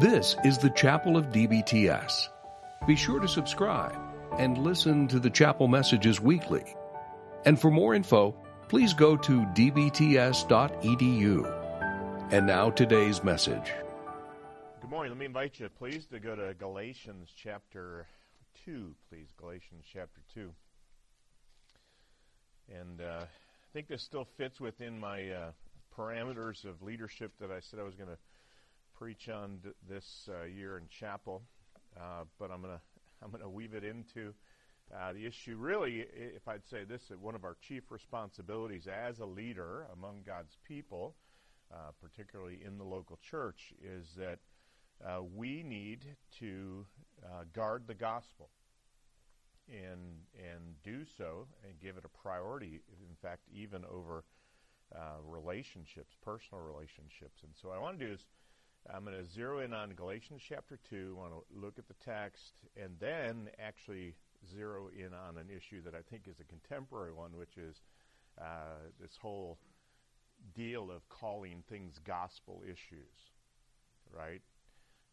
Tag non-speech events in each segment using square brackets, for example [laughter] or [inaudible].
This is the Chapel of DBTS. Be sure to subscribe and listen to the chapel messages weekly. And for more info, please go to dbts.edu. And now today's message. Good morning. Let me invite you, please, to go to Galatians chapter 2, please. Galatians chapter 2. And uh, I think this still fits within my uh, parameters of leadership that I said I was going to preach on d- this uh, year in chapel. Uh, but I'm going [laughs] to I'm to weave it into uh, the issue. Really, if I'd say this, one of our chief responsibilities as a leader among God's people, uh, particularly in the local church, is that uh, we need to uh, guard the gospel and and do so and give it a priority. In fact, even over relationships, personal relationships. And so, what I want to do is I'm going to zero in on Galatians chapter two. I want to look at the text and then actually zero in on an issue that I think is a contemporary one, which is uh, this whole deal of calling things gospel issues, right?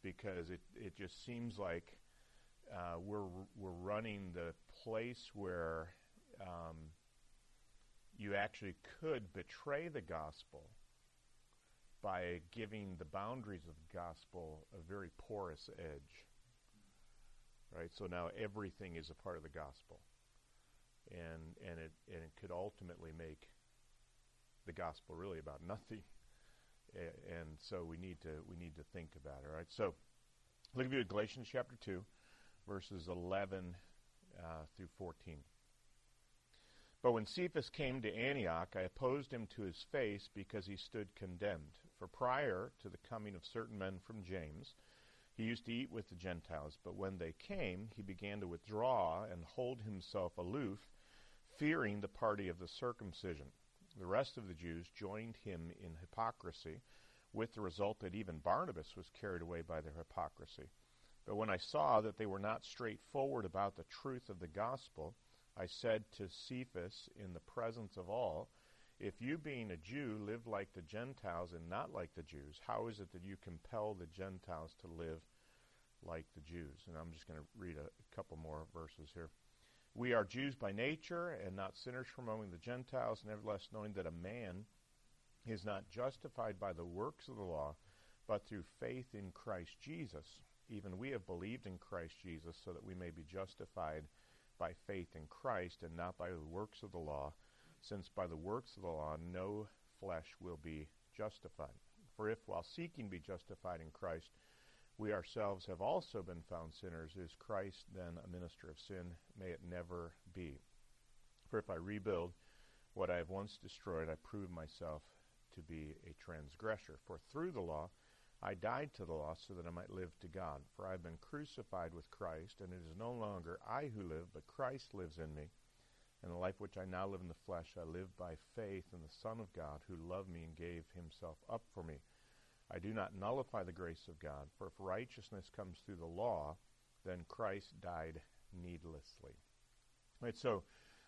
Because it, it just seems like uh, we're we're running the place where um, you actually could betray the gospel by giving the boundaries of the gospel a very porous edge. Right? So now everything is a part of the gospel. And and it and it could ultimately make the gospel really about nothing. and so we need to we need to think about it, right? So look at you at Galatians chapter 2 verses 11 uh, through 14. But when Cephas came to Antioch, I opposed him to his face because he stood condemned. For prior to the coming of certain men from James, he used to eat with the Gentiles, but when they came, he began to withdraw and hold himself aloof, fearing the party of the circumcision. The rest of the Jews joined him in hypocrisy, with the result that even Barnabas was carried away by their hypocrisy. But when I saw that they were not straightforward about the truth of the gospel, I said to Cephas in the presence of all, If you, being a Jew, live like the Gentiles and not like the Jews, how is it that you compel the Gentiles to live like the Jews? And I'm just going to read a, a couple more verses here. We are Jews by nature and not sinners from among the Gentiles, nevertheless, knowing that a man is not justified by the works of the law, but through faith in Christ Jesus. Even we have believed in Christ Jesus so that we may be justified by faith in Christ and not by the works of the law, since by the works of the law no flesh will be justified. For if while seeking to be justified in Christ, we ourselves have also been found sinners, is Christ then a minister of sin? May it never be. For if I rebuild what I have once destroyed, I prove myself to be a transgressor. For through the law, I died to the law so that I might live to God. For I have been crucified with Christ, and it is no longer I who live, but Christ lives in me. And the life which I now live in the flesh, I live by faith in the Son of God, who loved me and gave himself up for me. I do not nullify the grace of God, for if righteousness comes through the law, then Christ died needlessly. Right, so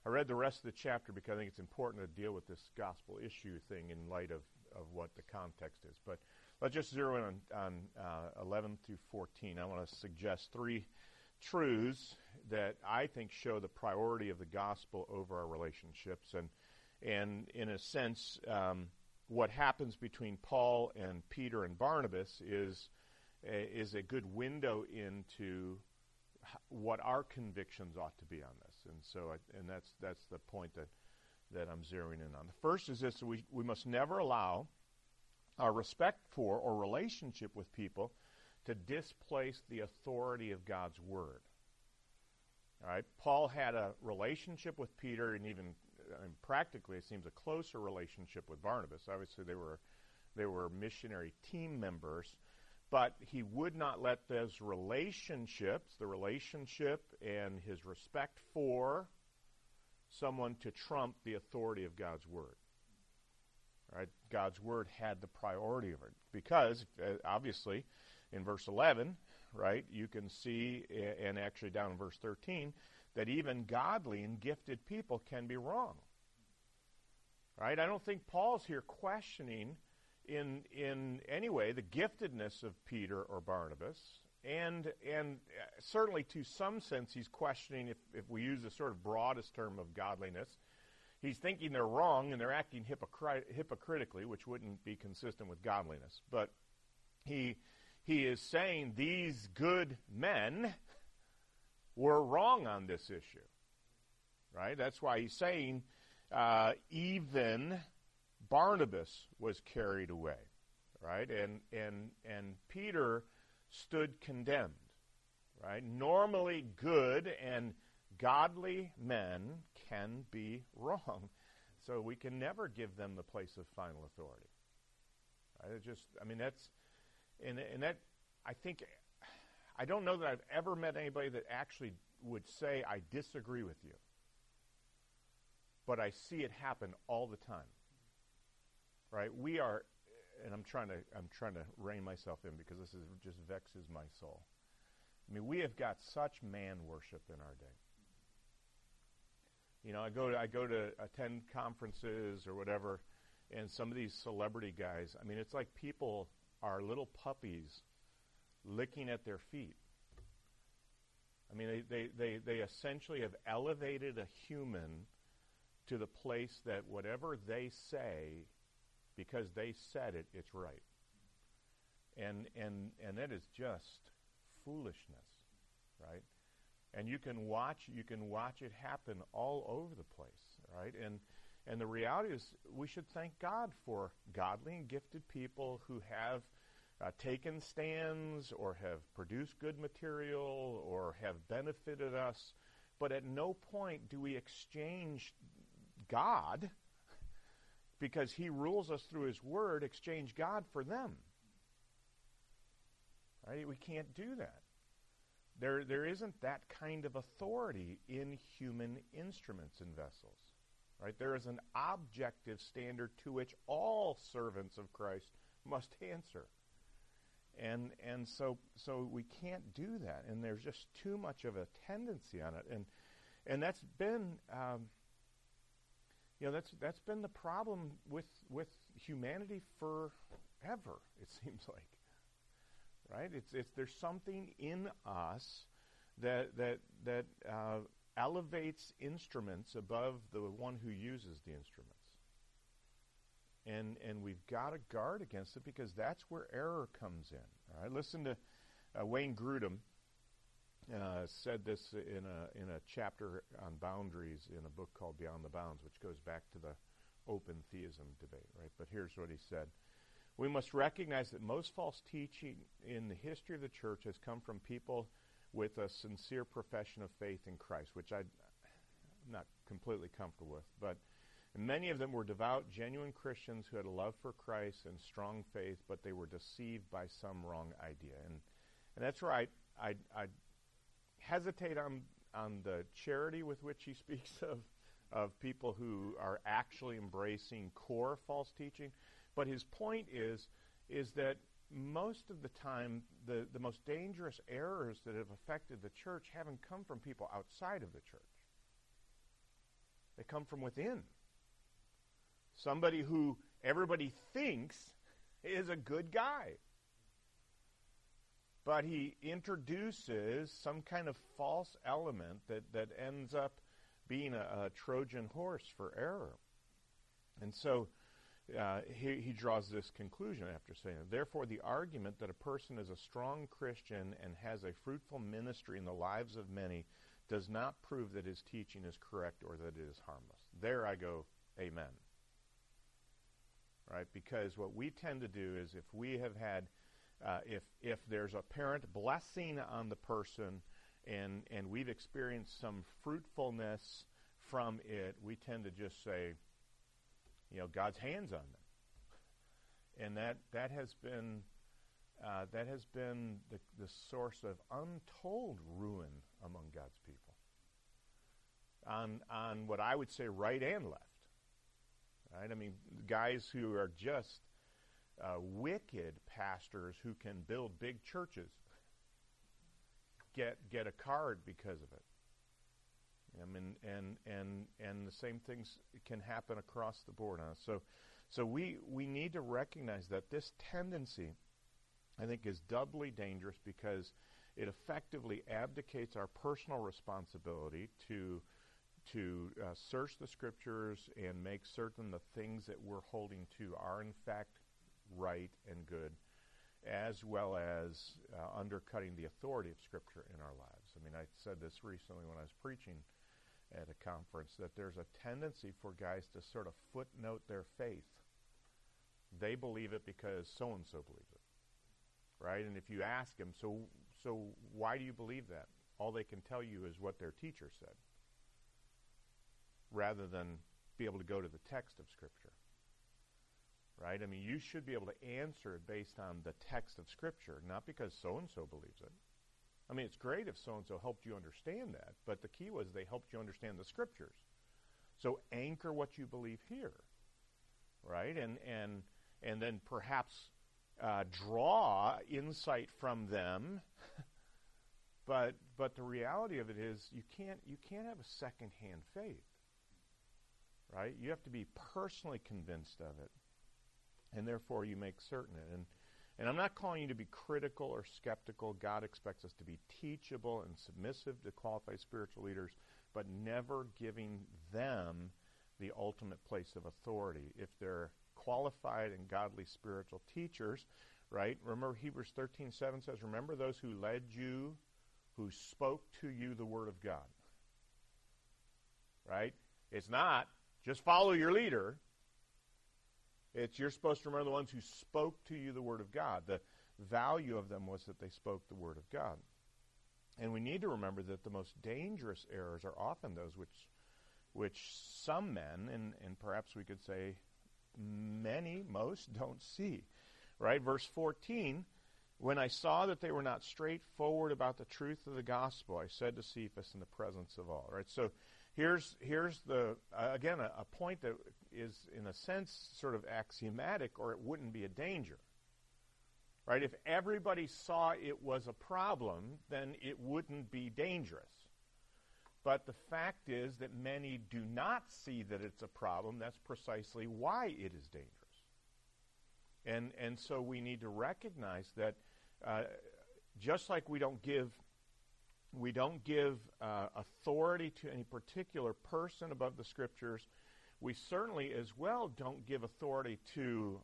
I read the rest of the chapter because I think it's important to deal with this gospel issue thing in light of, of what the context is. But Let's just zero in on, on uh, 11 through 14. I want to suggest three truths that I think show the priority of the gospel over our relationships. And, and in a sense, um, what happens between Paul and Peter and Barnabas is, is a good window into what our convictions ought to be on this. And so, I, and that's, that's the point that, that I'm zeroing in on. The first is this we, we must never allow our respect for or relationship with people to displace the authority of God's word. All right, Paul had a relationship with Peter, and even and practically, it seems a closer relationship with Barnabas. Obviously, they were they were missionary team members, but he would not let those relationships, the relationship and his respect for someone, to trump the authority of God's word. Right? God's word had the priority of it because uh, obviously in verse 11, right, you can see and actually down in verse 13 that even godly and gifted people can be wrong. Right? I don't think Paul's here questioning in in anyway the giftedness of Peter or Barnabas, and and uh, certainly to some sense he's questioning if, if we use the sort of broadest term of godliness, he's thinking they're wrong and they're acting hypocrit- hypocritically, which wouldn't be consistent with godliness. But he he is saying these good men were wrong on this issue, right? That's why he's saying uh, even Barnabas was carried away, right? And and and Peter stood condemned, right? Normally good and godly men can be wrong. So we can never give them the place of final authority. Right? It just I mean that's and and that I think I don't know that I've ever met anybody that actually would say I disagree with you. But I see it happen all the time right? We are, and I'm trying to I'm trying to rein myself in because this is just vexes my soul. I mean, we have got such man worship in our day. You know, I go to I go to attend conferences or whatever, and some of these celebrity guys. I mean, it's like people are little puppies licking at their feet. I mean, they, they, they, they essentially have elevated a human to the place that whatever they say because they said it, it's right. And and and that is just foolishness, right? And you can watch you can watch it happen all over the place, right? And and the reality is we should thank God for godly and gifted people who have uh, taken stands or have produced good material or have benefited us. But at no point do we exchange God because he rules us through his word, exchange God for them. Right? We can't do that. There, there isn't that kind of authority in human instruments and vessels. Right? There is an objective standard to which all servants of Christ must answer. And and so so we can't do that. And there's just too much of a tendency on it. And and that's been um, you know that's that's been the problem with with humanity forever. It [laughs] seems like, right? It's it's there's something in us that that that uh, elevates instruments above the one who uses the instruments. And and we've got to guard against it because that's where error comes in. All right, listen to uh, Wayne Grudem uh, said this in a in a chapter on boundaries in a book called Beyond the Bounds, which goes back to the open theism debate, right? But here's what he said. We must recognize that most false teaching in the history of the church has come from people with a sincere profession of faith in Christ, which I'm not completely comfortable with. But many of them were devout, genuine Christians who had a love for Christ and strong faith, but they were deceived by some wrong idea. And, and that's where I, I, I hesitate on on the charity with which he [laughs] speaks of of people who are actually embracing core false teaching. But his point is is that most of the time the, the most dangerous errors that have affected the church haven't come from people outside of the church. They come from within. Somebody who everybody thinks is a good guy but he introduces some kind of false element that, that ends up being a, a Trojan horse for error. And so uh, he, he draws this conclusion after saying, Therefore, the argument that a person is a strong Christian and has a fruitful ministry in the lives of many does not prove that his teaching is correct or that it is harmless. There I go, Amen. Right? Because what we tend to do is if we have had uh, if if there's a parent blessing on the person and and we've experienced some fruitfulness from it, we tend to just say, you know, God's hands on them, and that that has been uh, that has been the, the source of untold ruin among God's people. On on what I would say right and left. Right? I mean, guys who are just uh, wicked pastors who can build big churches get get a card because of it. I mean, and and and the same things can happen across the board. Huh? So, So we, we need to recognize that this tendency, I think, is doubly dangerous because it effectively abdicates our personal responsibility to to uh, search the scriptures and make certain the things that we're holding to are in fact right and good, as well as uh, undercutting the authority of scripture in our lives. I mean, I said this recently when I was preaching at a conference that there's a tendency for guys to sort of footnote their faith. They believe it because so and so believes it, right? And if you ask them, so so why do you believe that? All they can tell you is what their teacher said, rather than be able to go to the text of Scripture. Right? I mean, you should be able to answer it based on the text of Scripture, not because so and so believes it. I mean, it's great if so and so helped you understand that, but the key was they helped you understand the Scriptures. So anchor what you believe here, right? And and and then perhaps uh, draw insight from them. [laughs] but but the reality of it is you can't you can't have a secondhand faith. Right? You have to be personally convinced of it. And therefore you make certain it. And and I'm not calling you to be critical or skeptical. God expects us to be teachable and submissive to qualified spiritual leaders, but never giving them the ultimate place of authority. If they're qualified and godly spiritual teachers, right? Remember Hebrews 13, 7 says, Remember those who led you, who spoke to you the word of God. Right? It's not just follow your leader. It's you're supposed to remember the ones who spoke to you the word of God. The value of them was that they spoke the word of God. And we need to remember that the most dangerous errors are often those which which some men, and, and perhaps we could say many, most don't see. Right? Verse 14 When I saw that they were not straightforward about the truth of the gospel, I said to Cephas in the presence of all. Right? So here's, here's the, uh, again, a, a point that is, in a sense, sort of axiomatic, or it wouldn't be a danger. Right? If everybody saw it was a problem, then it wouldn't be dangerous. But the fact is that many do not see that it's a problem. That's precisely why it is dangerous. And, and so we need to recognize that uh, just like we don't give we don't give uh, authority to any particular person above the scriptures, we certainly as well don't give authority to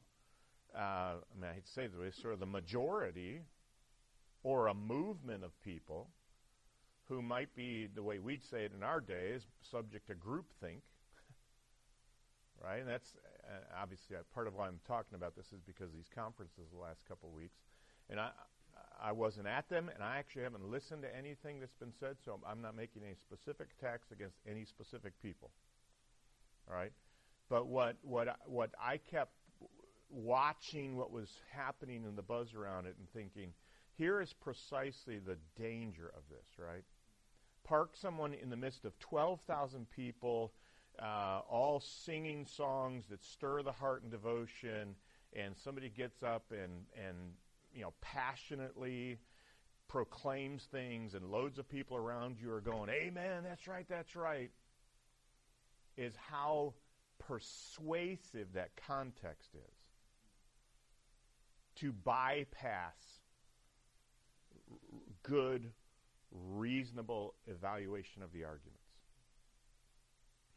uh, I mean I hate to say this, sort of the majority or a movement of people who might be, the way we'd say it in our days, subject to groupthink. [laughs] right? And that's uh, obviously uh, part of why I'm talking about this is because these conferences the last couple of weeks. And I, I wasn't at them, and I actually haven't listened to anything that's been said, so I'm not making any specific attacks against any specific people. All right? But what, what, what I kept watching what was happening in the buzz around it and thinking, here is precisely the danger of this, right? park someone in the midst of 12,000 people, uh, all singing songs that stir the heart and devotion, and somebody gets up and, and you know, passionately proclaims things, and loads of people around you are going, Amen, that's right, that's right, is how persuasive that context is to bypass good reasonable evaluation of the arguments.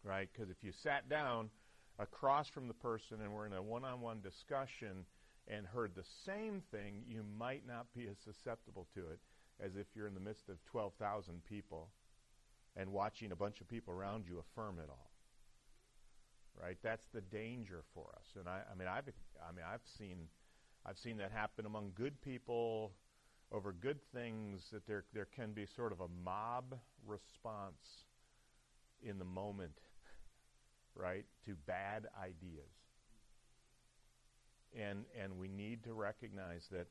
Right? Because if you sat down across from the person and were in a one on one discussion and heard the same thing, you might not be as susceptible to it as if you're in the midst of 12,000 people and watching a bunch of people around you affirm it all. Right? That's the danger for us. And I, I mean, I've, I mean, I've seen, I've seen that happen among good people over good things that there, there can be sort of a mob response in the moment, [laughs] right, to bad ideas. And, and we need to recognize that,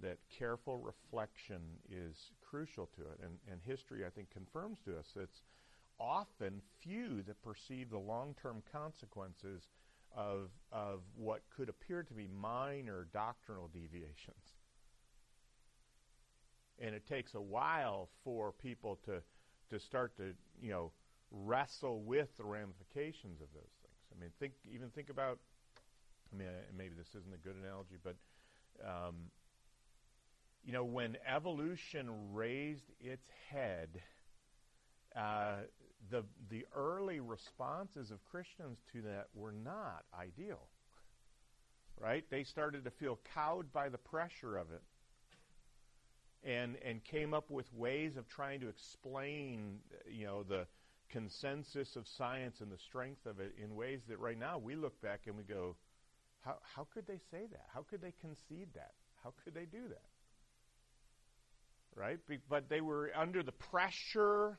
that careful reflection is crucial to it. And, and history, I think, confirms to us it's often few that perceive the long term consequences of, of what could appear to be minor doctrinal deviations and it takes a while for people to to start to you know wrestle with the ramifications of those things. I mean, think even think about I mean, maybe this isn't a good analogy, but um, you know, when evolution raised its head, uh, the the early responses of Christians to that were not ideal. Right? They started to feel cowed by the pressure of it. And and came up with ways of trying to explain, you know, the consensus of science and the strength of it in ways that right now we look back and we go, how how could they say that? How could they concede that? How could they do that? Right? But they were under the pressure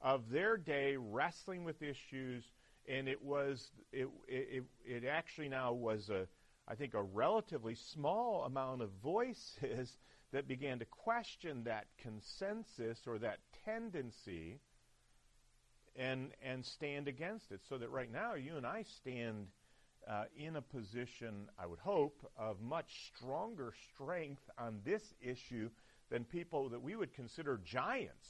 of their day wrestling with issues, and it was it it, it actually now was a I think a relatively small amount of voices [laughs] that began to question that consensus or that tendency and and stand against it so that right now you and I stand uh, in a position I would hope of much stronger strength on this issue than people that we would consider giants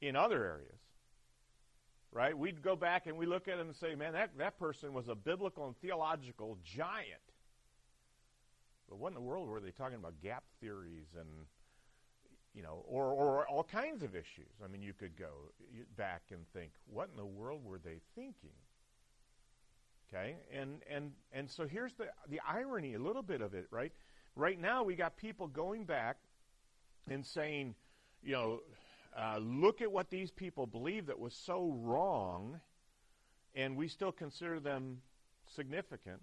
in other areas. Right? We'd go back and we look at them and say, man, that, that person was a biblical and theological giant. But what in the world were they talking about gap theories and, you know, or, or all kinds of issues? I mean, you could go back and think, what in the world were they thinking? Okay? And, and, and so here's the, the irony, a little bit of it, right? Right now, we got people going back and saying, you know, uh, look at what these people believe that was so wrong, and we still consider them significant.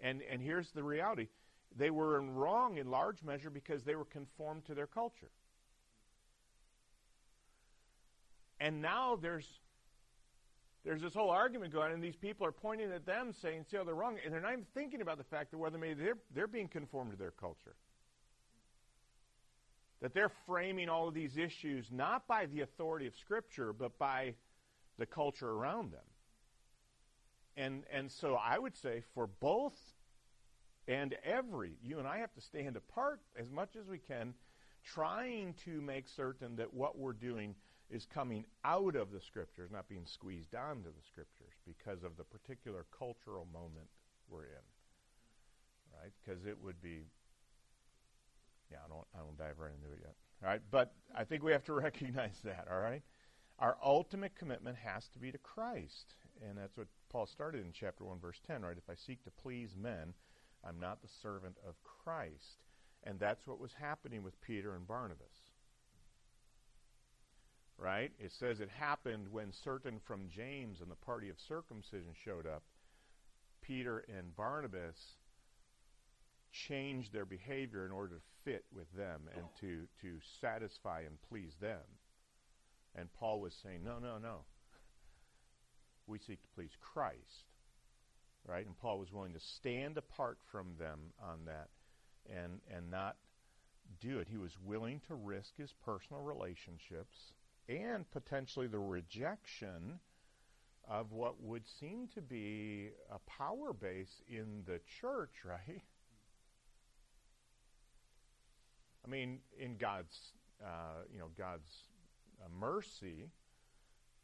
And, and here's the reality they were wrong in large measure because they were conformed to their culture. And now there's there's this whole argument going on, and these people are pointing at them saying, see how they're wrong, and they're not even thinking about the fact that whether maybe they're, they're being conformed to their culture. That they're framing all of these issues not by the authority of Scripture, but by the culture around them. And, and so I would say for both and every, you and I have to stand apart as much as we can, trying to make certain that what we're doing is coming out of the Scriptures, not being squeezed onto the Scriptures because of the particular cultural moment we're in. Right? Because it would be yeah, I don't, I don't dive right into it yet. All right, but I think we have to [laughs] recognize that. All right, our ultimate commitment has to be to Christ, and that's what Paul started in chapter one, verse ten. Right, if I seek to please men, I'm not the servant of Christ, and that's what was happening with Peter and Barnabas. Right? It says it happened when certain from James and the party of circumcision showed up. Peter and Barnabas changed their behavior in order to fit with them and to, to satisfy and please them. And Paul was saying, no, no, no. We seek to please Christ. Right? And Paul was willing to stand apart from them on that and, and not do it. He was willing to risk his personal relationships and potentially the rejection of what would seem to be a power base in the church, [laughs] right? I mean, in God's, uh, you know, God's uh, mercy,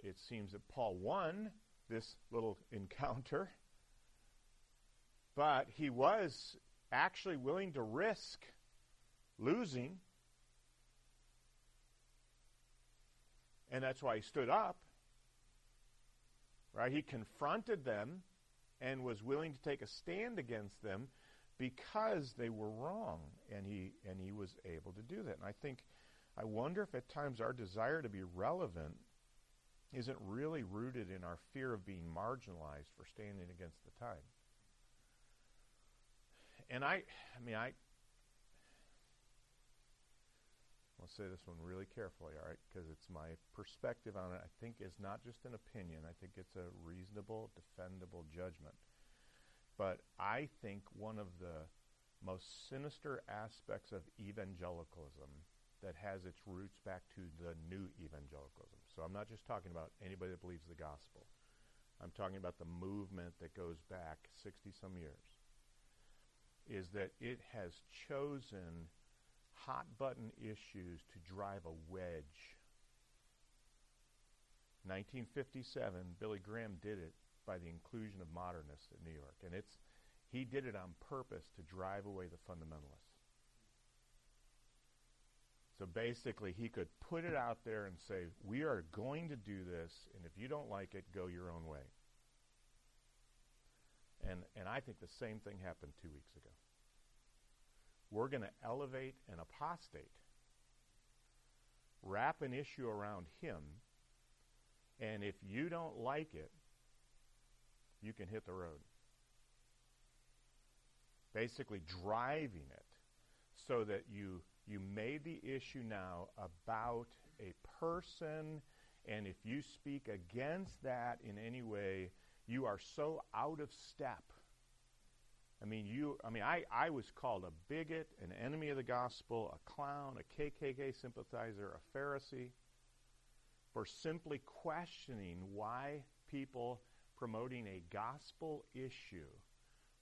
it seems that Paul won this little encounter, but he was actually willing to risk losing, and that's why he stood up. Right? He confronted them and was willing to take a stand against them because they were wrong and he and he was able to do that and i think i wonder if at times our desire to be relevant isn't really rooted in our fear of being marginalized for standing against the tide and i i mean i I'll say this one really carefully, all right, because it's my perspective on it. I think is not just an opinion. I think it's a reasonable, defendable judgment. But I think one of the most sinister aspects of evangelicalism that has its roots back to the new evangelicalism. So I'm not just talking about anybody that believes the gospel. I'm talking about the movement that goes back 60 some years. Is that it has chosen hot button issues to drive a wedge. 1957, Billy Graham did it by the inclusion of modernists in New York. And it's he did it on purpose to drive away the fundamentalists. So basically, he could put it out there and say, We are going to do this, and if you don't like it, go your own way. And, and I think the same thing happened two weeks ago. We're going to elevate an apostate, wrap an issue around him, and if you don't like it, you can hit the road. Basically, driving it so that you you made the issue now about a person, and if you speak against that in any way, you are so out of step. I mean, you. I mean, I, I was called a bigot, an enemy of the gospel, a clown, a KKK sympathizer, a Pharisee, for simply questioning why people promoting a gospel issue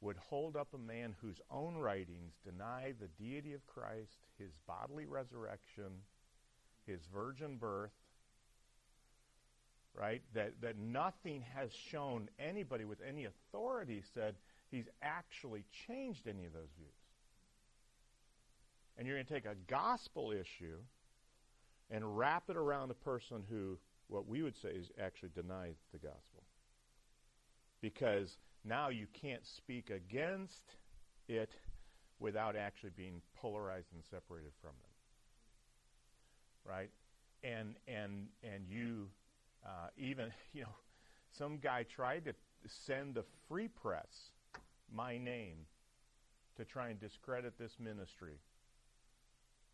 would hold up a man whose own writings deny the deity of Christ, his bodily resurrection, his virgin birth, right? That, that nothing has shown anybody with any authority said he's actually changed any of those views. And you're going to take a gospel issue and wrap it around a person who, what we would say, is actually denies the gospel. Because now you can't speak against it without actually being polarized and separated from them. Right? And and and you uh, even [laughs] you know some guy tried to send the free press my name to try and discredit this ministry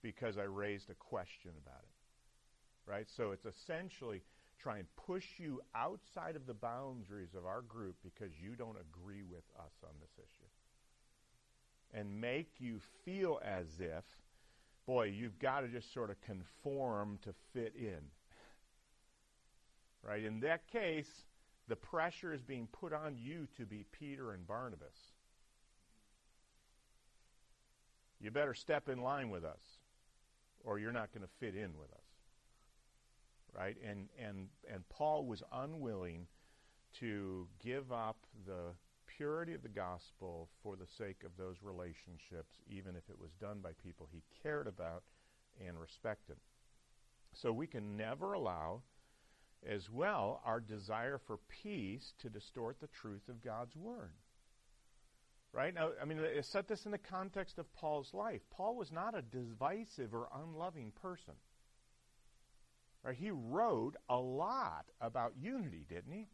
because I raised a question about it. Right? So it's essentially try and push you outside of the boundaries of our group because you don't agree with us on this issue. And make you feel as if, boy, you've got to just sort of conform to fit in. [laughs] Right? In that case, the pressure is being put on you to be Peter and Barnabas. You better step in line with us, or you're not going to fit in with us right? And and and Paul was unwilling to give up the purity of the gospel for the sake of those relationships, even if it was done by people he cared about and respected. So we can never allow, as well, our desire for peace to distort the truth of God's word. Right? Now, I mean, set this in the context of Paul's life. Paul was not a divisive or unloving person. Right? He wrote a lot about unity, didn't he?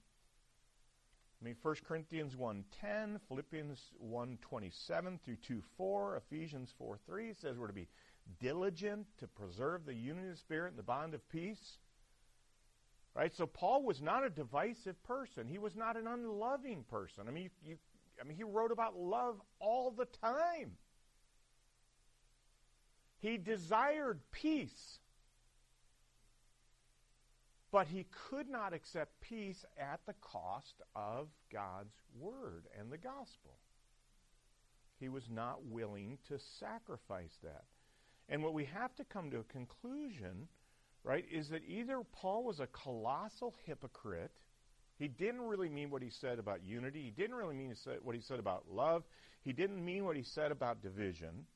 I mean, 1 Corinthians 1.10, Philippians 1.27 through 2.4, Ephesians 4.3 says we're to be diligent to preserve the unity of the Spirit and the bond of peace. Right? So Paul was not a divisive person. He was not an unloving person. I mean, you, you, I mean, he wrote about love all the time. He desired peace. But he could not accept peace at the cost of God's word and the gospel. He was not willing to sacrifice that. And what we have to come to a conclusion, right, is that either Paul was a colossal hypocrite. He didn't really mean what he said about unity. He didn't really mean what he said about love. He didn't mean what he said about division.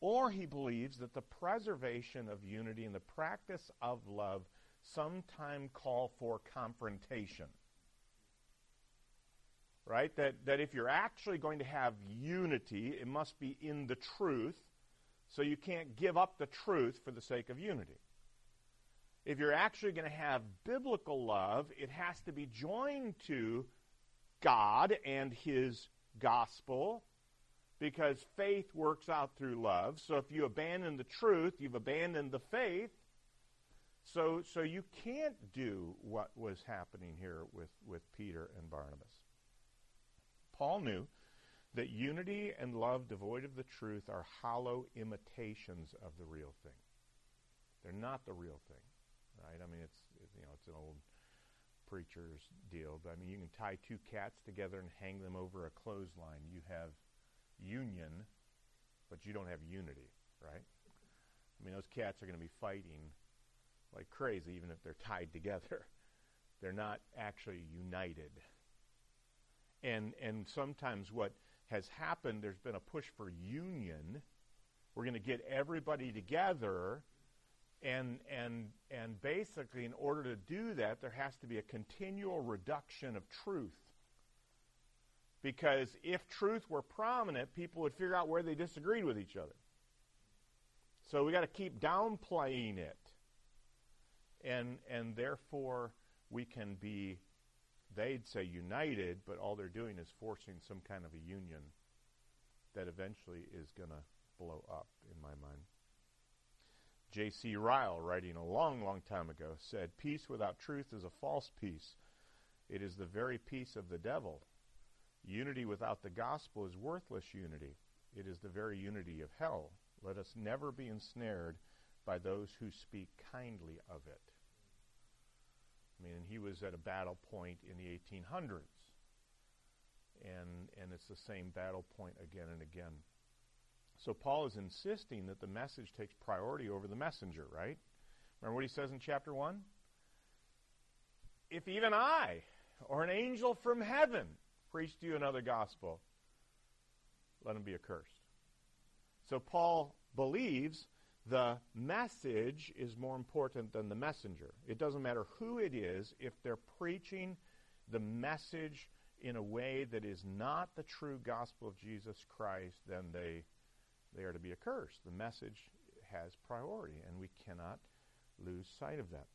Or he believes that the preservation of unity and the practice of love sometime call for confrontation. Right? That, that if you're actually going to have unity, it must be in the truth, so you can't give up the truth for the sake of unity. If you're actually going to have biblical love, it has to be joined to God and His gospel because faith works out through love. So if you abandon the truth, you've abandoned the faith, so, so you can't do what was happening here with, with Peter and Barnabas. Paul knew that unity and love devoid of the truth are hollow imitations of the real thing. They're not the real thing, right? I mean, it's, you know, it's an old preacher's deal, but I mean, you can tie two cats together and hang them over a clothesline. You have union, but you don't have unity, right? I mean, those cats are going to be fighting like crazy, even if they're tied together. [laughs] They're not actually united. And, and sometimes what has happened, there's been a push for union. We're going to get everybody together. And, and, and basically, in order to do that, there has to be a continual reduction of truth. Because if truth were prominent, people would figure out where they disagreed with each other. So we got to keep downplaying it. And, and therefore, we can be they'd say united, but all they're doing is forcing some kind of a union that eventually is going to blow up, in my mind. J.C. Ryle, writing a long, long time ago, said, Peace without truth is a false peace. It is the very peace of the devil. Unity without the gospel is worthless unity. It is the very unity of hell. Let us never be ensnared by those who speak kindly of it. I mean, he was at a battle point in the 1800s. And, and it's the same battle point again and again. So Paul is insisting that the message takes priority over the messenger, right? Remember what he says in chapter 1? If even I, or an angel from heaven, preach to you another gospel, let him be accursed. So Paul believes the message is more important than the messenger. It doesn't matter who it is, if they're preaching the message in a way that is not the true gospel of Jesus Christ, then they, they are to be accursed. The message has priority, and we cannot lose sight of that.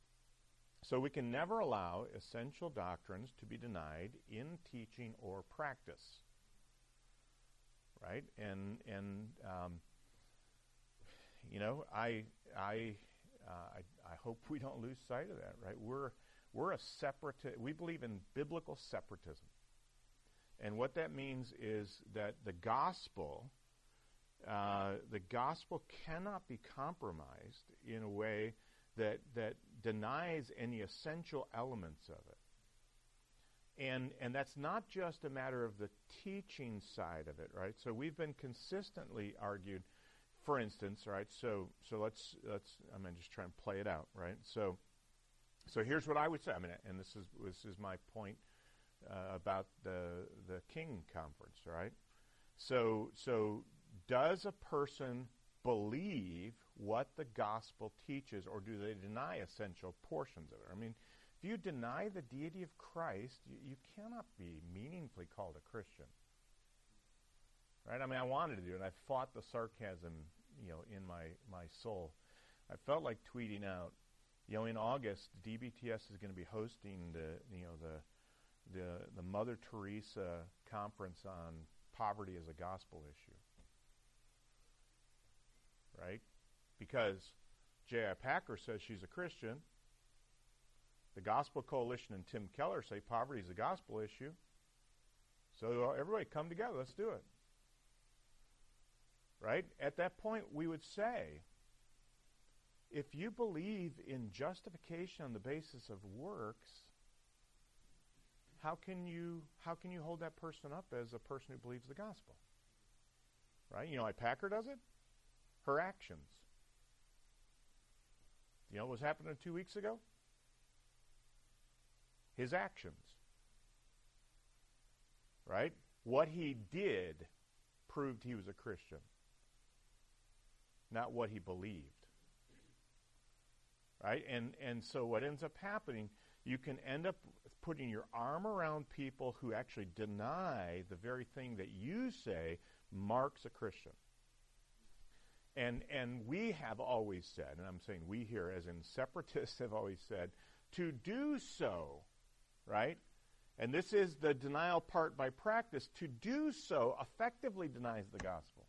So we can never allow essential doctrines to be denied in teaching or practice. Right? And, and um, you know, I, I, uh, I, I, hope we don't lose sight of that, right? We're, we're a separate, we believe in biblical separatism. And what that means is that the gospel, uh, the gospel cannot be compromised in a way that, that denies any essential elements of it. And, and that's not just a matter of the teaching side of it, right? So we've been consistently argued for instance, right? So so let's let's I'm mean, just try and play it out, right? So so here's what I would say. I mean, and this is this is my point uh, about the the King conference, right? So so does a person believe what the gospel teaches, or do they deny essential portions of it? I mean, if you deny the deity of Christ, you, you cannot be meaningfully called a Christian. Right? I mean, I wanted to do it. and I fought the sarcasm you know, in my, my soul. I felt like tweeting out, you know, in August, DBTS is going to be hosting the, you know, the, the, the Mother Teresa conference on poverty as a gospel issue. Right? Because J.I. Packer says she's a Christian. The Gospel Coalition and Tim Keller say poverty is a gospel issue. So everybody come together. Let's do it right? At that point, we would say, if you believe in justification on the basis of works, how can you how can you hold that person up as a person who believes the gospel? Right? You know why Packer does it? Her actions. You know what was happening two weeks ago? His actions. Right? What he did proved he was a Christian not what he believed. Right? And, and so what ends up happening, you can end up putting your arm around people who actually deny the very thing that you say marks a Christian. And, and we have always said, and I'm saying we here, as in separatists have always said, to do so, right? And this is the denial part by practice. To do so effectively denies the gospel.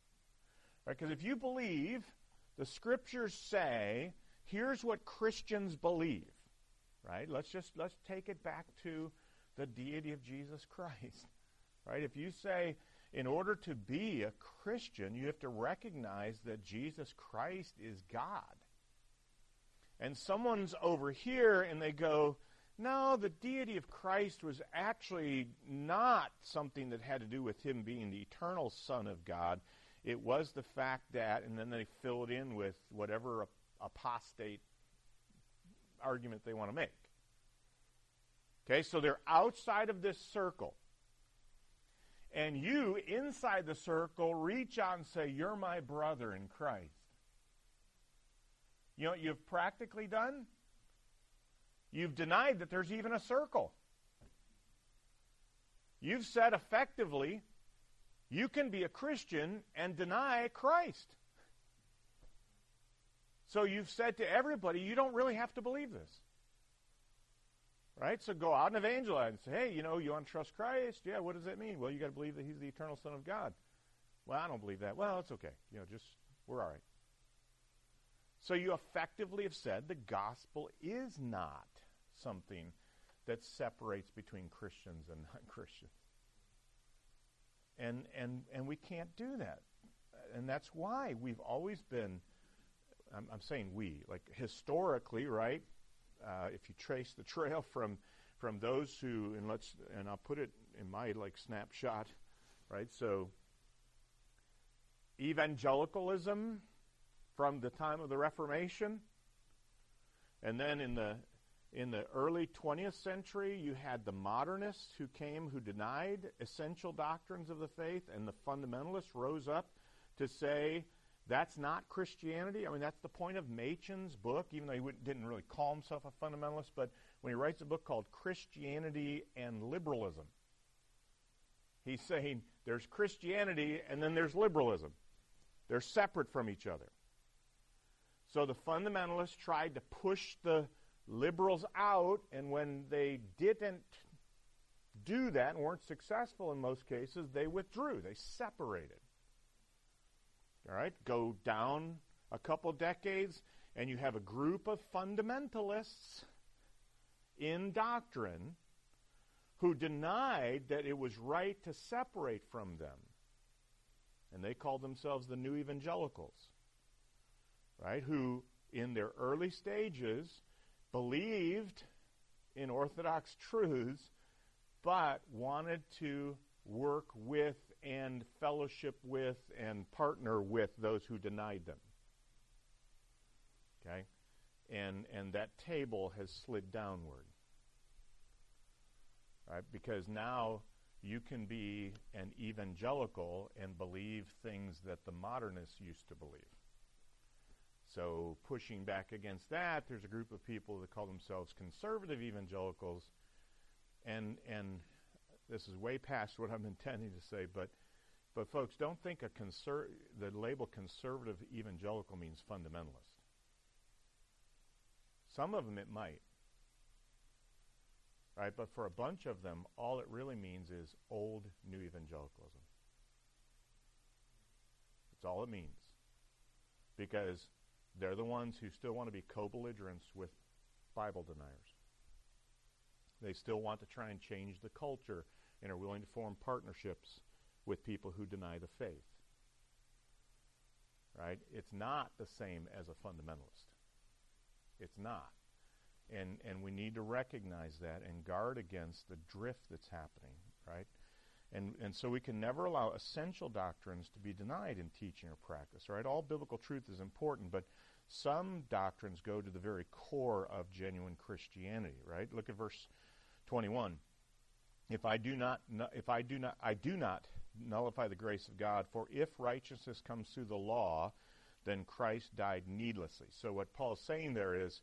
Right? Because if you believe, the scriptures say, here's what Christians believe. Right? Let's just let's take it back to the deity of Jesus Christ. [laughs] Right? If you say in order to be a Christian, you have to recognize that Jesus Christ is God. And someone's over here and they go, no, the deity of Christ was actually not something that had to do with him being the eternal Son of God. It was the fact that, and then they fill it in with whatever apostate argument they want to make. Okay, so they're outside of this circle. And you, inside the circle, reach out and say, You're my brother in Christ. You know what you've practically done? You've denied that there's even a circle. You've said effectively, you can be a Christian and deny Christ. So you've said to everybody, you don't really have to believe this. Right? So go out and evangelize and say, hey, you know, you want to trust Christ? Yeah, what does that mean? Well, you got to believe that He's the eternal Son of God. Well, I don't believe that. Well, it's okay. You know, just, we're all right. So you effectively have said the gospel is not something that separates between Christians and non Christians. And, and, and we can't do that. And that's why we've always been, I'm, I'm saying we, like historically, right? Uh, if you trace the [laughs] trail from from those who and let's and I'll put it in my like snapshot, right? So evangelicalism from the time of the Reformation, and then in the in the early 20th century, you had the modernists who came who denied essential doctrines of the faith, and the fundamentalists rose up to say that's not Christianity. I mean, that's the point of Machen's book, even though he didn't really call himself a fundamentalist. But when he writes a book called Christianity and Liberalism, he's saying there's Christianity and then there's liberalism. They're separate from each other. So the fundamentalists tried to push the liberals out, and when they didn't do that and weren't successful in most cases, they withdrew. They separated. All right, go down a couple decades, and you have a group of fundamentalists in doctrine who denied that it was right to separate from them. And they called themselves the New Evangelicals, right? Who, in their early stages, believed in Orthodox truths, but wanted to work with and fellowship with and partner with those who denied them. Okay? And, and that table has slid downward. Right? Because now you can be an evangelical and believe things that the modernists used to believe. So, pushing back against that, there's a group of people that call themselves conservative evangelicals, and and this is way past what I'm [laughs] intending to say, but but folks, don't think a conser- the label conservative evangelical means fundamentalist. Some of them it might. Right? But for a bunch of them, all it really means is old new evangelicalism. That's all it means. Because they're the ones who still want to be co belligerents with Bible deniers. They still want to try and change the culture and are willing to form partnerships with people who deny the faith. Right? It's not the same as a fundamentalist. It's not. And, and we need to recognize that and guard against the drift that's happening, right? And, and so we can never allow essential doctrines to be denied in teaching or practice, right? All biblical truth is important, but some doctrines go to the very core of genuine Christianity, right? Look at verse 21. If I do not, if I do not, I do not nullify the grace of God. For if righteousness comes through the law, then Christ died needlessly. So what Paul's saying there is,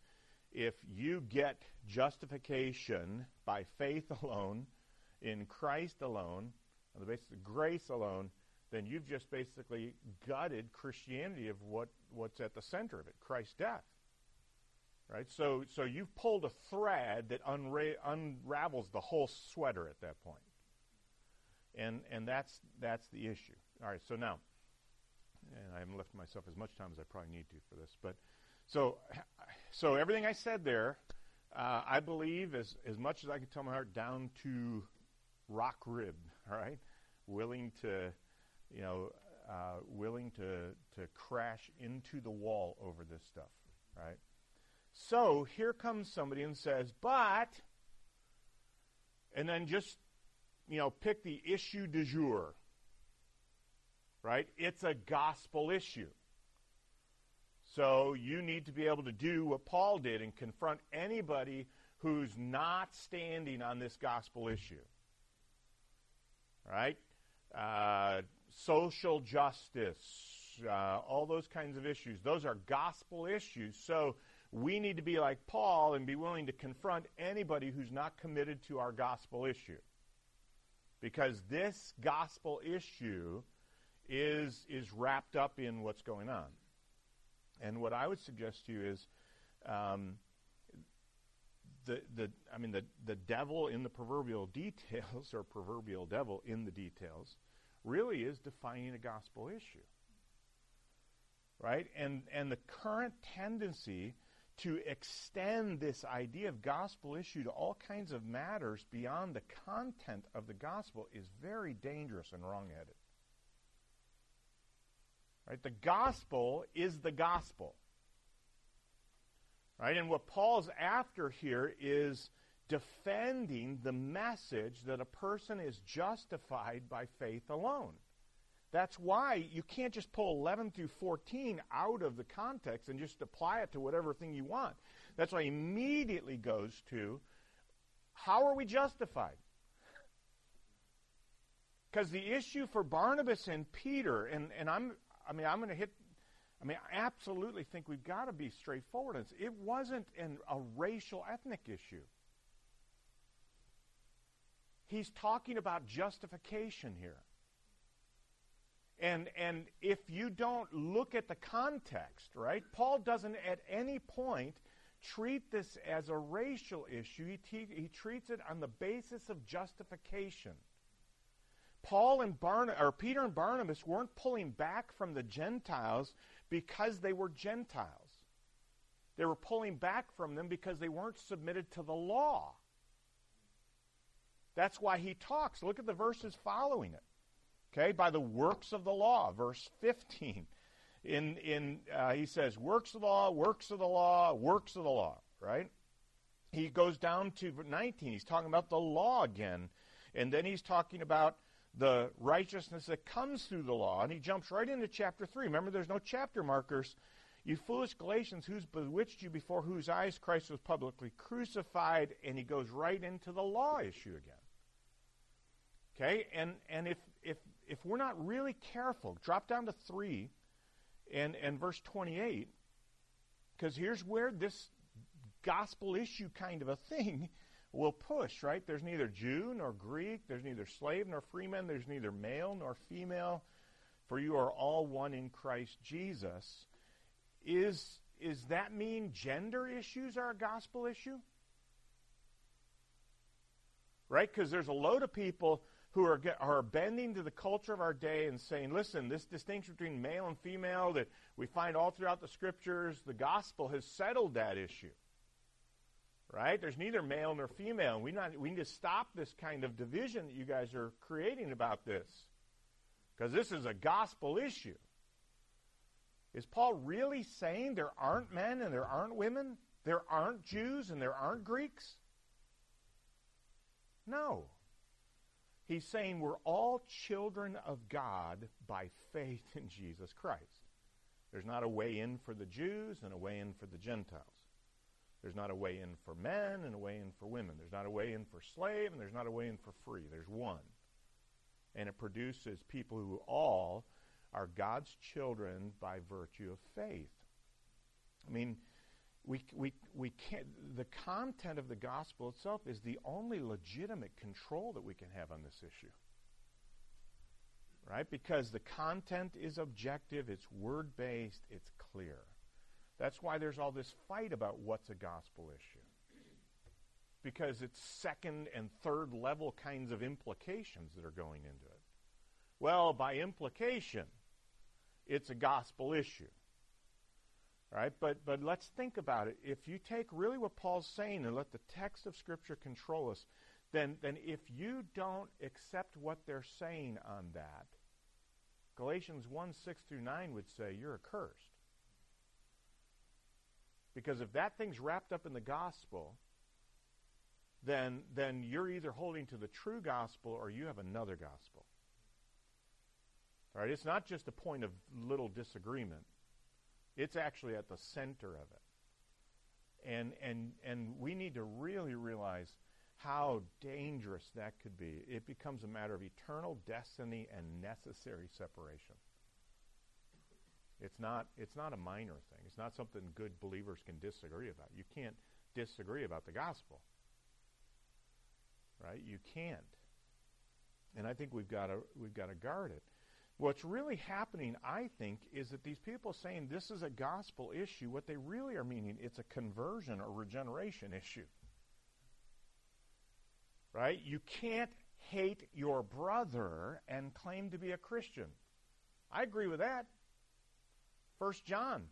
if you get justification by faith [laughs] alone, in Christ alone, on the basis of grace alone, then you've just basically gutted Christianity of what, what's at the center of it, Christ's death. Right? So, so you've pulled a thread that unra- unravels the whole sweater at that point. And, and that's, that's the issue. All right, so now, and I haven't left myself as much time as I probably need to for this, but so, so everything I said there, uh, I believe as, as much as I can tell my heart down to rock rib, all right? Willing to, you know, uh, willing to, to crash into the wall over this stuff, right? So here comes somebody and says, but, and then just you know, pick the issue du jour, right? It's a gospel issue. So you need to be able to do what Paul did and confront anybody who's not standing on this gospel issue. Right? uh, social justice, uh, all those kinds of issues. Those are gospel issues. So we need to be like Paul and be willing to confront anybody who's not committed to our gospel issue. Because this gospel issue is, is wrapped up in what's going on. And what I would suggest to you is um, the, the, I mean, the, the devil in the proverbial [laughs] details, or proverbial devil in the details, really is defining a gospel issue. Right? And, and the current tendency to extend this idea of gospel issue to all kinds of matters beyond the content of the gospel is very dangerous and wrongheaded. Right? The gospel is the gospel. Right? And what Paul's after here is defending the message that a person is justified by faith alone. That's why you can't just pull 11 through 14 out of the context and just apply it to whatever thing you want. That's why immediately goes to how are we justified? Because the issue for Barnabas and Peter, and, and I'm I mean I'm going to hit I mean, I absolutely think we've got to be straightforward. It wasn't an, a racial ethnic issue. He's talking about justification here. And, and if you don't look at the context, right, Paul doesn't at any point treat this as a racial issue. He, te- he treats it on the basis of justification. Paul and Barn- or Peter and Barnabas weren't pulling back from the Gentiles because they were Gentiles. They were pulling back from them because they weren't submitted to the law. That's why he talks. Look at the verses following it. Okay, by the works of the law, verse 15. In, in uh, he says, works of the law, works of the law, works of the law, right? He goes down to 19. He's talking about the law again. And then he's talking about the righteousness that comes through the law. And he jumps right into chapter 3. Remember, there's no chapter markers. You foolish Galatians, who's bewitched you before whose eyes Christ was publicly crucified? And he goes right into the law issue again. Okay? And, and if, if, if we're not really careful, drop down to 3 and, and verse 28, because here's where this gospel issue kind of a thing will push, right? There's neither Jew nor Greek, there's neither slave nor freeman, there's neither male nor female, for you are all one in Christ Jesus. Is, is that mean gender issues are a gospel issue? Right? Because there's a load of people who are, are bending to the culture of our day and saying, listen, this distinction between male and female that we find all throughout the scriptures, the gospel has settled that issue right? There's neither male nor female. We, not, we need to stop this kind of division that you guys are creating about this because this is a gospel issue. Is Paul really saying there aren't men and there aren't women? There aren't Jews and there aren't Greeks? No. He's saying we're all children of God by faith in Jesus Christ. There's not a way in for the Jews and a way in for the Gentiles. There's not a way in for men and a way in for women. There's not a way in for slave and there's not a way in for free. There's one. And it produces people who all are God's children by virtue of faith. I mean, we, we, we can't, the content of the gospel itself is the only legitimate control that we can have on this issue. Right? Because the content is objective, it's word based, it's clear. That's why there's all this fight about what's a gospel issue. Because it's second and third level kinds of implications that are going into it. Well, by implication, it's a gospel issue. Right? But but let's think about it. If you take really what Paul's saying and let the text of Scripture control us, then then if you don't accept what they're saying on that, Galatians 1, 6 through 9 would say you're accursed. Because if that thing's wrapped up in the gospel, then, then you're either holding to the true gospel or you have another gospel. All right, it's not just a point of little disagreement. It's actually at the center of it. And, and, and we need to really realize how dangerous that could be. It becomes a matter of eternal destiny and necessary separation. It's not, it's not a minor thing. It's not something good believers can disagree about. You can't disagree about the gospel. Right? You can't. And I think we've got to we've got to guard it. What's really happening, I think, is that these people saying this is a gospel issue, what they really are meaning, it's a conversion or regeneration issue. Right? You can't hate your brother and claim to be a Christian. I agree with that. First John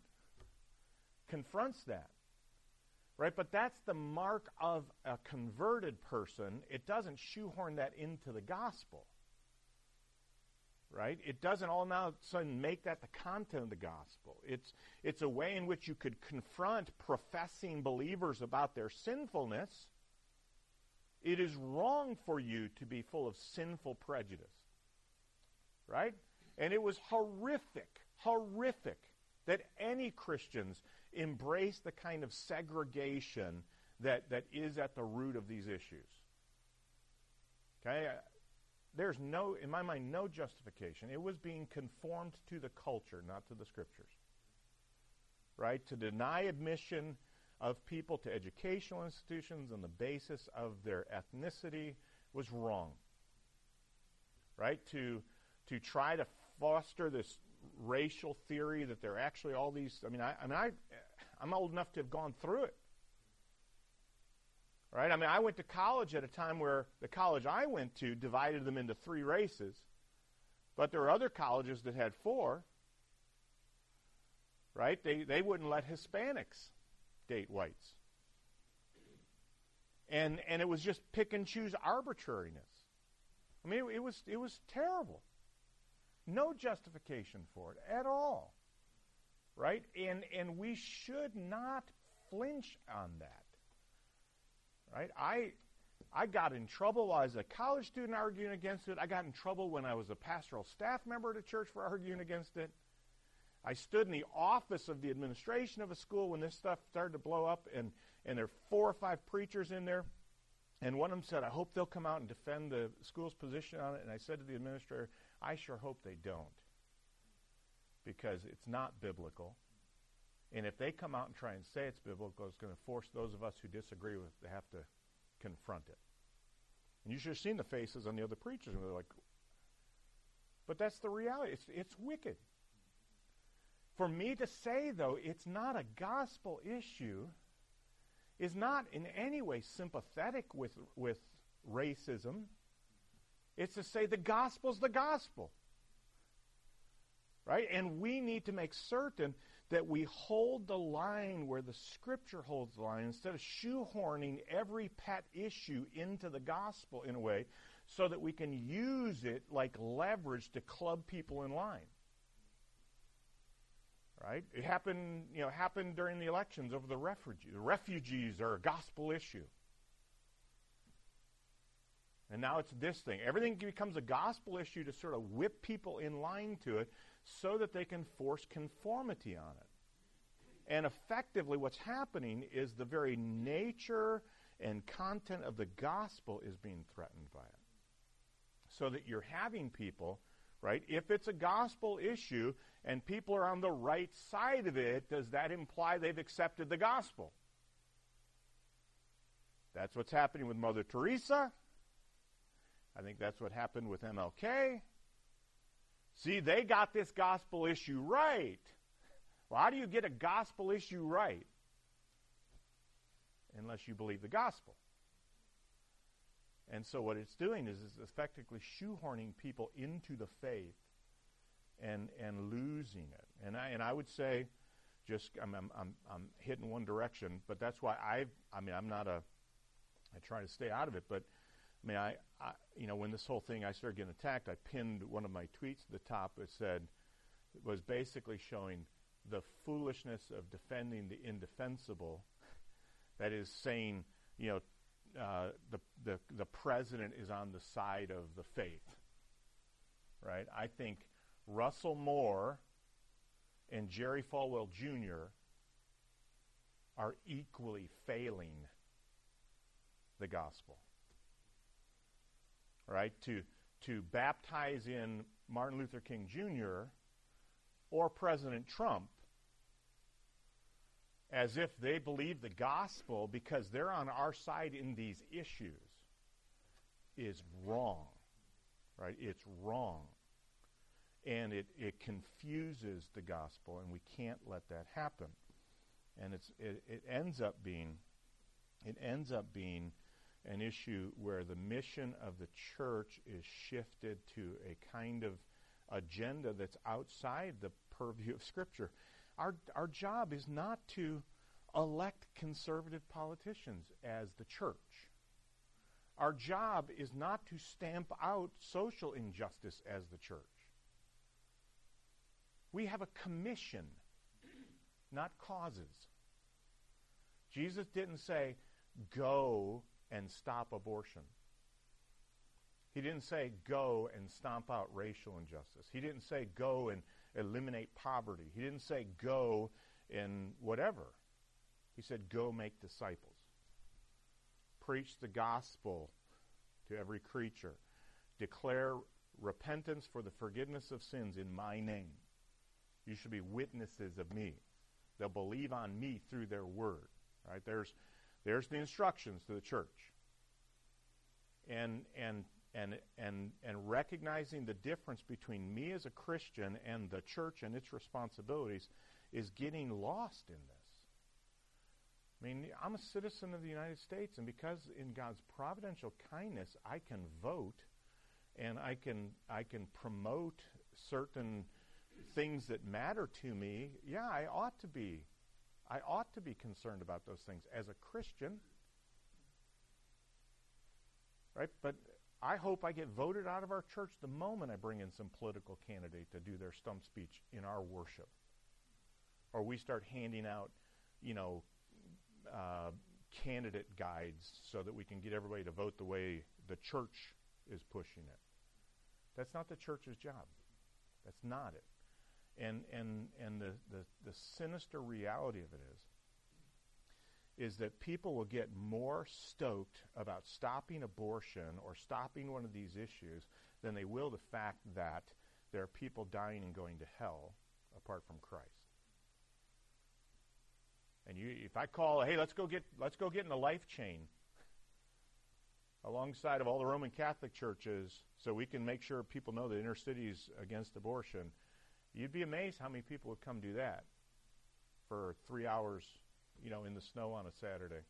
confronts that. Right? But that's the mark of a converted person. It doesn't shoehorn that into the gospel. Right? It doesn't all now sudden make that the content of the gospel. It's, it's a way in which you could confront professing believers about their sinfulness. It is wrong for you to be full of sinful prejudice. Right? And it was horrific, horrific that any Christians embrace the kind of segregation that, that is at the root of these issues. Okay? There's no, in my mind, no justification. It was being conformed to the culture, not to the scriptures. Right? To deny admission of people to educational institutions on the basis of their ethnicity was wrong. Right? To, to try to foster this racial theory that there are actually all these. I mean, I, I mean, I, I'm old enough to have gone through it. Right? I mean, I went to college at a time where the college I went to divided them into three races, but there were other colleges that had four. Right? They they wouldn't let Hispanics date whites. And and it was just pick and choose arbitrariness. I mean, it, it was it was terrible. No justification for it at all. Right? And, and we should not flinch on that. Right? I, I got in trouble as a college student arguing against it. I got in trouble when I was a pastoral staff member at a church for arguing against it. I stood in the office of the administration of a school when this stuff started to blow up, and, and there are four or five preachers in there. And one of them said, I hope they'll come out and defend the school's position on it. And I said to the administrator, I sure hope they don't. Because it's not biblical. And if they come out and try and say it's biblical, it's going to force those of us who disagree with it to have to confront it. And you should have seen the faces on the other preachers, and they're like, but that's the reality. It's, it's wicked. For me to say, though, it's not a gospel issue is not in any way sympathetic with, with racism it's to say the gospel's the gospel. Right? And we need to make certain that we hold the line where the scripture holds the line instead of shoehorning every pet issue into the gospel in a way so that we can use it like leverage to club people in line. Right? It happened, you know, happened during the elections over the refugees. The refugees are a gospel issue. And now it's this thing. Everything becomes a gospel issue to sort of whip people in line to it so that they can force conformity on it. And effectively, what's happening is the very nature and content of the gospel is being threatened by it. So that you're having people, right? If it's a gospel issue and people are on the right side of it, does that imply they've accepted the gospel? That's what's happening with Mother Teresa. I think that's what happened with MLK. See, they got this gospel issue right. Well, how do you get a gospel issue right? Unless you believe the gospel. And so what it's doing is it's effectively shoehorning people into the faith and and losing it. And I and I would say just I'm I'm I'm, I'm hitting one direction, but that's why I I mean I'm not a I try to stay out of it, but I mean, I, I, you know, when this whole thing, I started getting attacked, I pinned one of my tweets at the top that said, it was basically showing the foolishness of defending the indefensible. that is saying, you know, uh, the, the, the president is on the side of the faith. Right? I think Russell Moore and Jerry Falwell Jr. are equally failing the gospel. Right? To to baptize in Martin Luther King Jr. or President Trump as if they believe the gospel because they're on our side in these issues is wrong. Right? It's wrong. And it, it confuses the gospel, and we can't let that happen. And it's, it, it ends up being it ends up being an issue where the mission of the church is shifted to a kind of agenda that's outside the purview of Scripture. Our, our job is not to elect conservative politicians as the church. Our job is not to stamp out social injustice as the church. We have a commission, not causes. Jesus didn't say, go and stop abortion. He didn't say, go and stomp out racial injustice. He didn't say, go and eliminate poverty. He didn't say, go and whatever. He said, go make disciples. Preach the gospel to every creature. Declare repentance for the forgiveness of sins in my name. You should be witnesses of me. They'll believe on me through their word. Right? There's there's the instructions to the church. And and and and and recognizing the difference between me as a Christian and the church and its responsibilities is getting lost in this. I mean, I'm a citizen of the United States, and because in God's providential kindness I can vote and I can I can promote certain things that matter to me, yeah, I ought to be I ought to be concerned about those things as a Christian. Right? But I hope I get voted out of our church the moment I bring in some political candidate to do their stump speech in our worship. Or we start handing out, you know, uh, candidate guides so that we can get everybody to vote the way the church is pushing it. That's not the church's job. That's not it. And and and the, the, the sinister reality of it is is that people will get more stoked about stopping abortion or stopping one of these issues than they will the fact that there are people dying and going to hell apart from Christ. And you, if I call, hey, let's go get let's go get in the life chain alongside of all the Roman Catholic churches, so we can make sure people know that Intercity's against abortion. You'd be amazed how many people would come do that for three hours, you know, in the snow on a Saturday.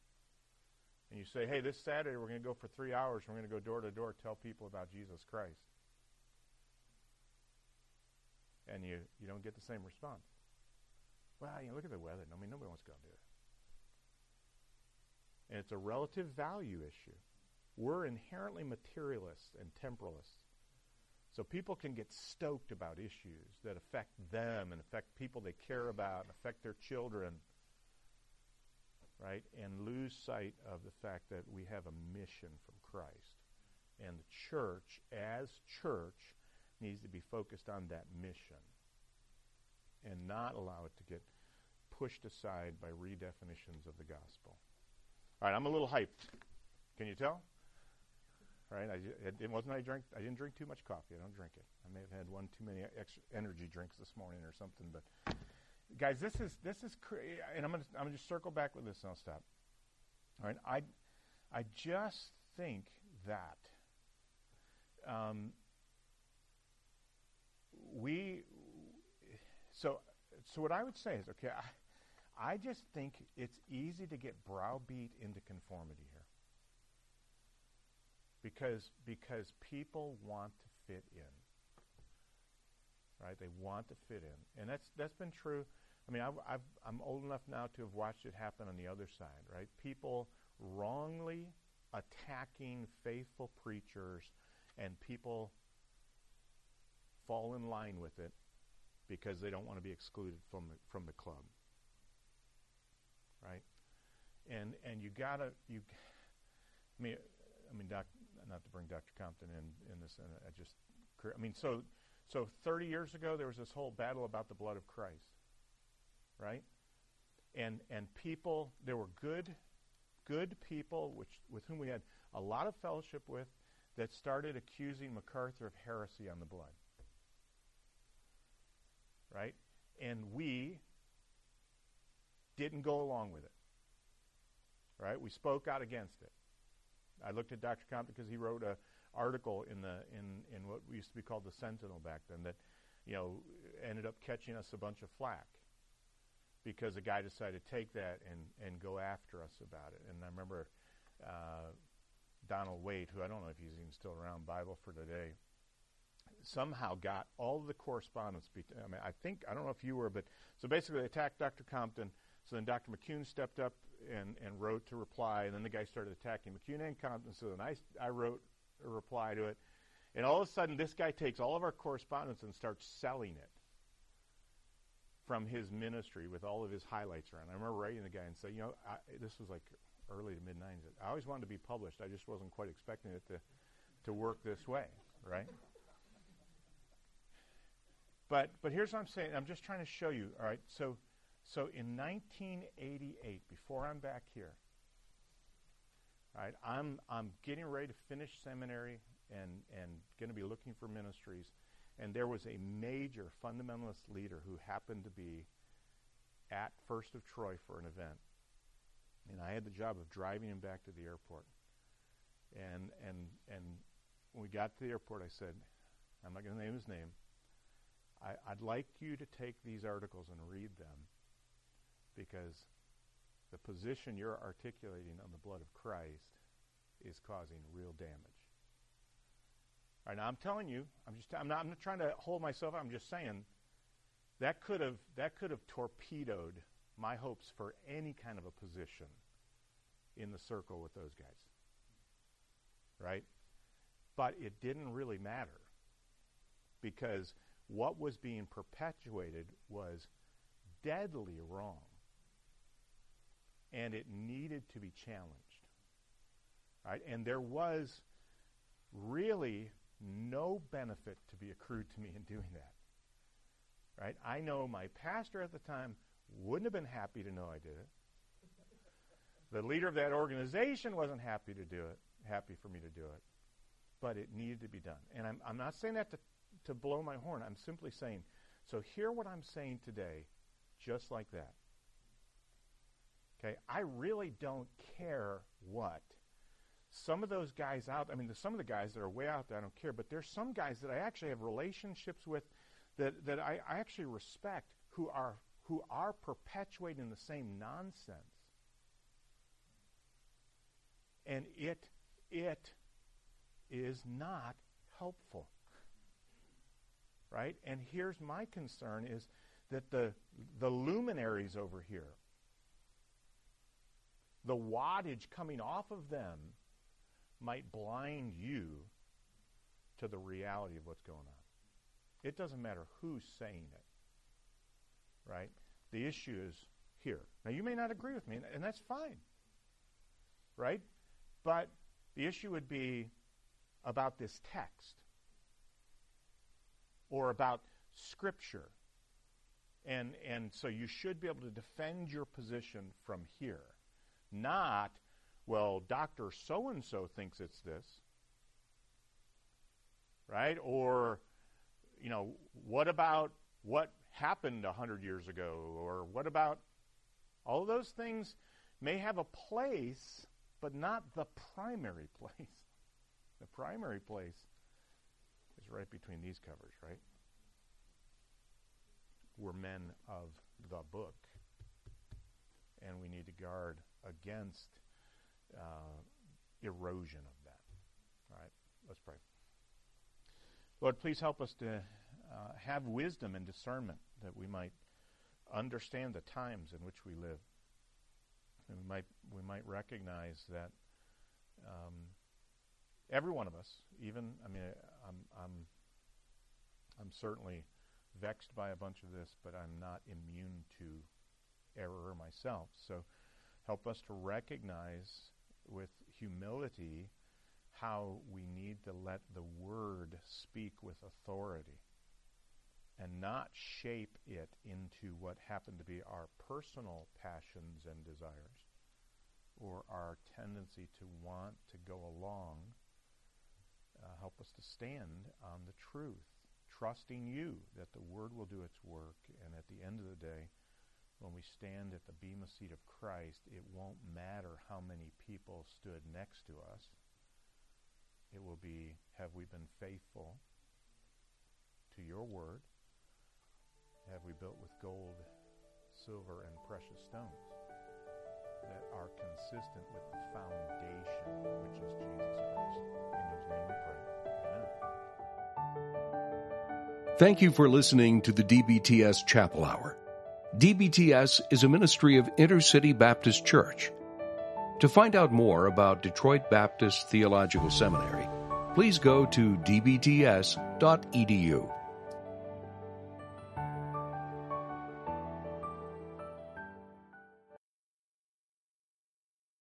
And you say, hey, this Saturday we're going to go for three hours. We're going to go door to door, tell people about Jesus Christ. And you, you don't get the same response. Well, you know, look at the weather. I mean, nobody wants to go do it. And it's a relative value issue. We're inherently materialists and temporalists. So people can get stoked about issues that affect them and affect people they care about and affect their children, right? And lose sight of the fact that we have a mission from Christ. And the church, as church, needs to be focused on that mission and not allow it to get pushed aside by redefinitions of the gospel. All right, I'm a little hyped. Can you tell? Right, I, it wasn't I drank. I didn't drink too much coffee. I don't drink it. I may have had one too many extra energy drinks this morning or something. But guys, this is this is cra- and I'm gonna I'm gonna just circle back with this and I'll stop. All right, I I just think that um, we so so what I would say is okay. I, I just think it's easy to get browbeat into conformity because because people want to fit in right? They want to fit in. And that's that's been true. I mean I've, i'm old enough now to have watched it happen on the other side right? People wrongly attacking faithful preachers and people fall in line with it because they don't want to be excluded from the, from the club right? And and you gotta you i mean i mean doc not to bring Dr. Compton in in this. And I just, I mean, so so 30 years ago there was this whole battle about the blood of Christ, right? And and people, there were good, good people which with whom we had a lot of fellowship with. that started accusing MacArthur of heresy on the blood. Right? And we didn't go along with it. Right? We spoke out against it. I looked at Dr. Compton because he wrote an article in the in, in what used to be called the Sentinel back then that, you know, ended up catching us a bunch of flack because a guy decided to take that and, and go after us about it. And I remember uh, Donald Waite, who I don't know if he's even still around, Bible for Today, somehow got all the correspondence. Be- I mean, I think, I don't know if you were, but so basically they attacked Dr. Compton. So then Dr. McCune stepped up and, and wrote to reply, and then the guy started attacking McCune and Compton. So then I, I wrote a reply to it. And all of a sudden, this guy takes all of our correspondence and starts selling it from his ministry with all of his highlights around. I remember writing the guy and saying, you know, I, this was like early to mid 90s. I always wanted to be published. I just wasn't quite expecting it to, to work this way, right? But, but here's what I'm saying. I'm just trying to show you, all right? So, so in 1988, before I'm back here, right, I'm, I'm getting ready to finish seminary and, and going to be looking for ministries. And there was a major fundamentalist leader who happened to be at First of Troy for an event and I had the job of driving him back to the airport. And and and when we got to the airport, I said, I'm not going to name his name. I, I'd like you to take these articles and read them because the position you're articulating on the blood of Christ is causing real damage. All right, now I'm telling you, I'm just I'm not I'm not trying to hold myself I'm just saying that could have that could have torpedoed my hopes for any kind of a position in the circle with those guys. Right? But it didn't really matter because what was being perpetuated was deadly wrong. And it needed to be challenged. Right? And there was really no benefit to be accrued to me in doing that. Right? I know my pastor at the time wouldn't have been happy to know I did it. The leader of that organization wasn't happy to do it, happy for me to do it. But it needed to be done. And I'm, I'm not saying that to, to blow my horn. I'm simply saying, so hear what I'm saying today, just like that. Okay, I really don't care what. Some of those guys out, I mean, some of the guys that are way out there, I don't care, but there's some guys that I actually have relationships with that, that I, I actually respect who are who are perpetuating the same nonsense. And it it is not helpful. Right? And here's my concern is that the the luminaries over here the wattage coming off of them might blind you to the reality of what's going on. It doesn't matter who's saying it right? The issue is here. Now, you may not agree with me, and that's fine, right? But the issue would be about this text or about Scripture. And, and so you should be able to defend your position from here. Not, well, Dr. So and so thinks it's this, right? Or, you know, what about what happened 100 years ago? Or what about all of those things may have a place, but not the primary [laughs] place. The primary place is right between these covers, right? We're men of the book, and we need to guard against uh, erosion of that. All right, let's pray. Lord, please help us to uh, have wisdom and discernment that we might understand the times in which we live. And we might we might recognize that um, every one of us, even I mean, I'm I'm I'm certainly vexed by a bunch of this, but I'm not immune to error myself. So help us to recognize with humility how we need to let the word speak with authority and not shape it into what happen to be our personal passions and desires or our tendency to want to go along Uh, help us to stand on the truth, trusting you that the Word will do its work. And at the end of the day, when we stand at the Bema seat of Christ, it won't matter how many people stood next to us. It will be, have we been faithful to your word? Have we built with gold, silver, and precious stones that are consistent with the foundation, which is Jesus Christ, in whose name we pray. Amen. Thank you for listening to the DBTS Chapel Hour. DBTS is a ministry of Intercity Baptist Church. To find out more about Detroit Baptist Theological Seminary, please go to dbts.edu.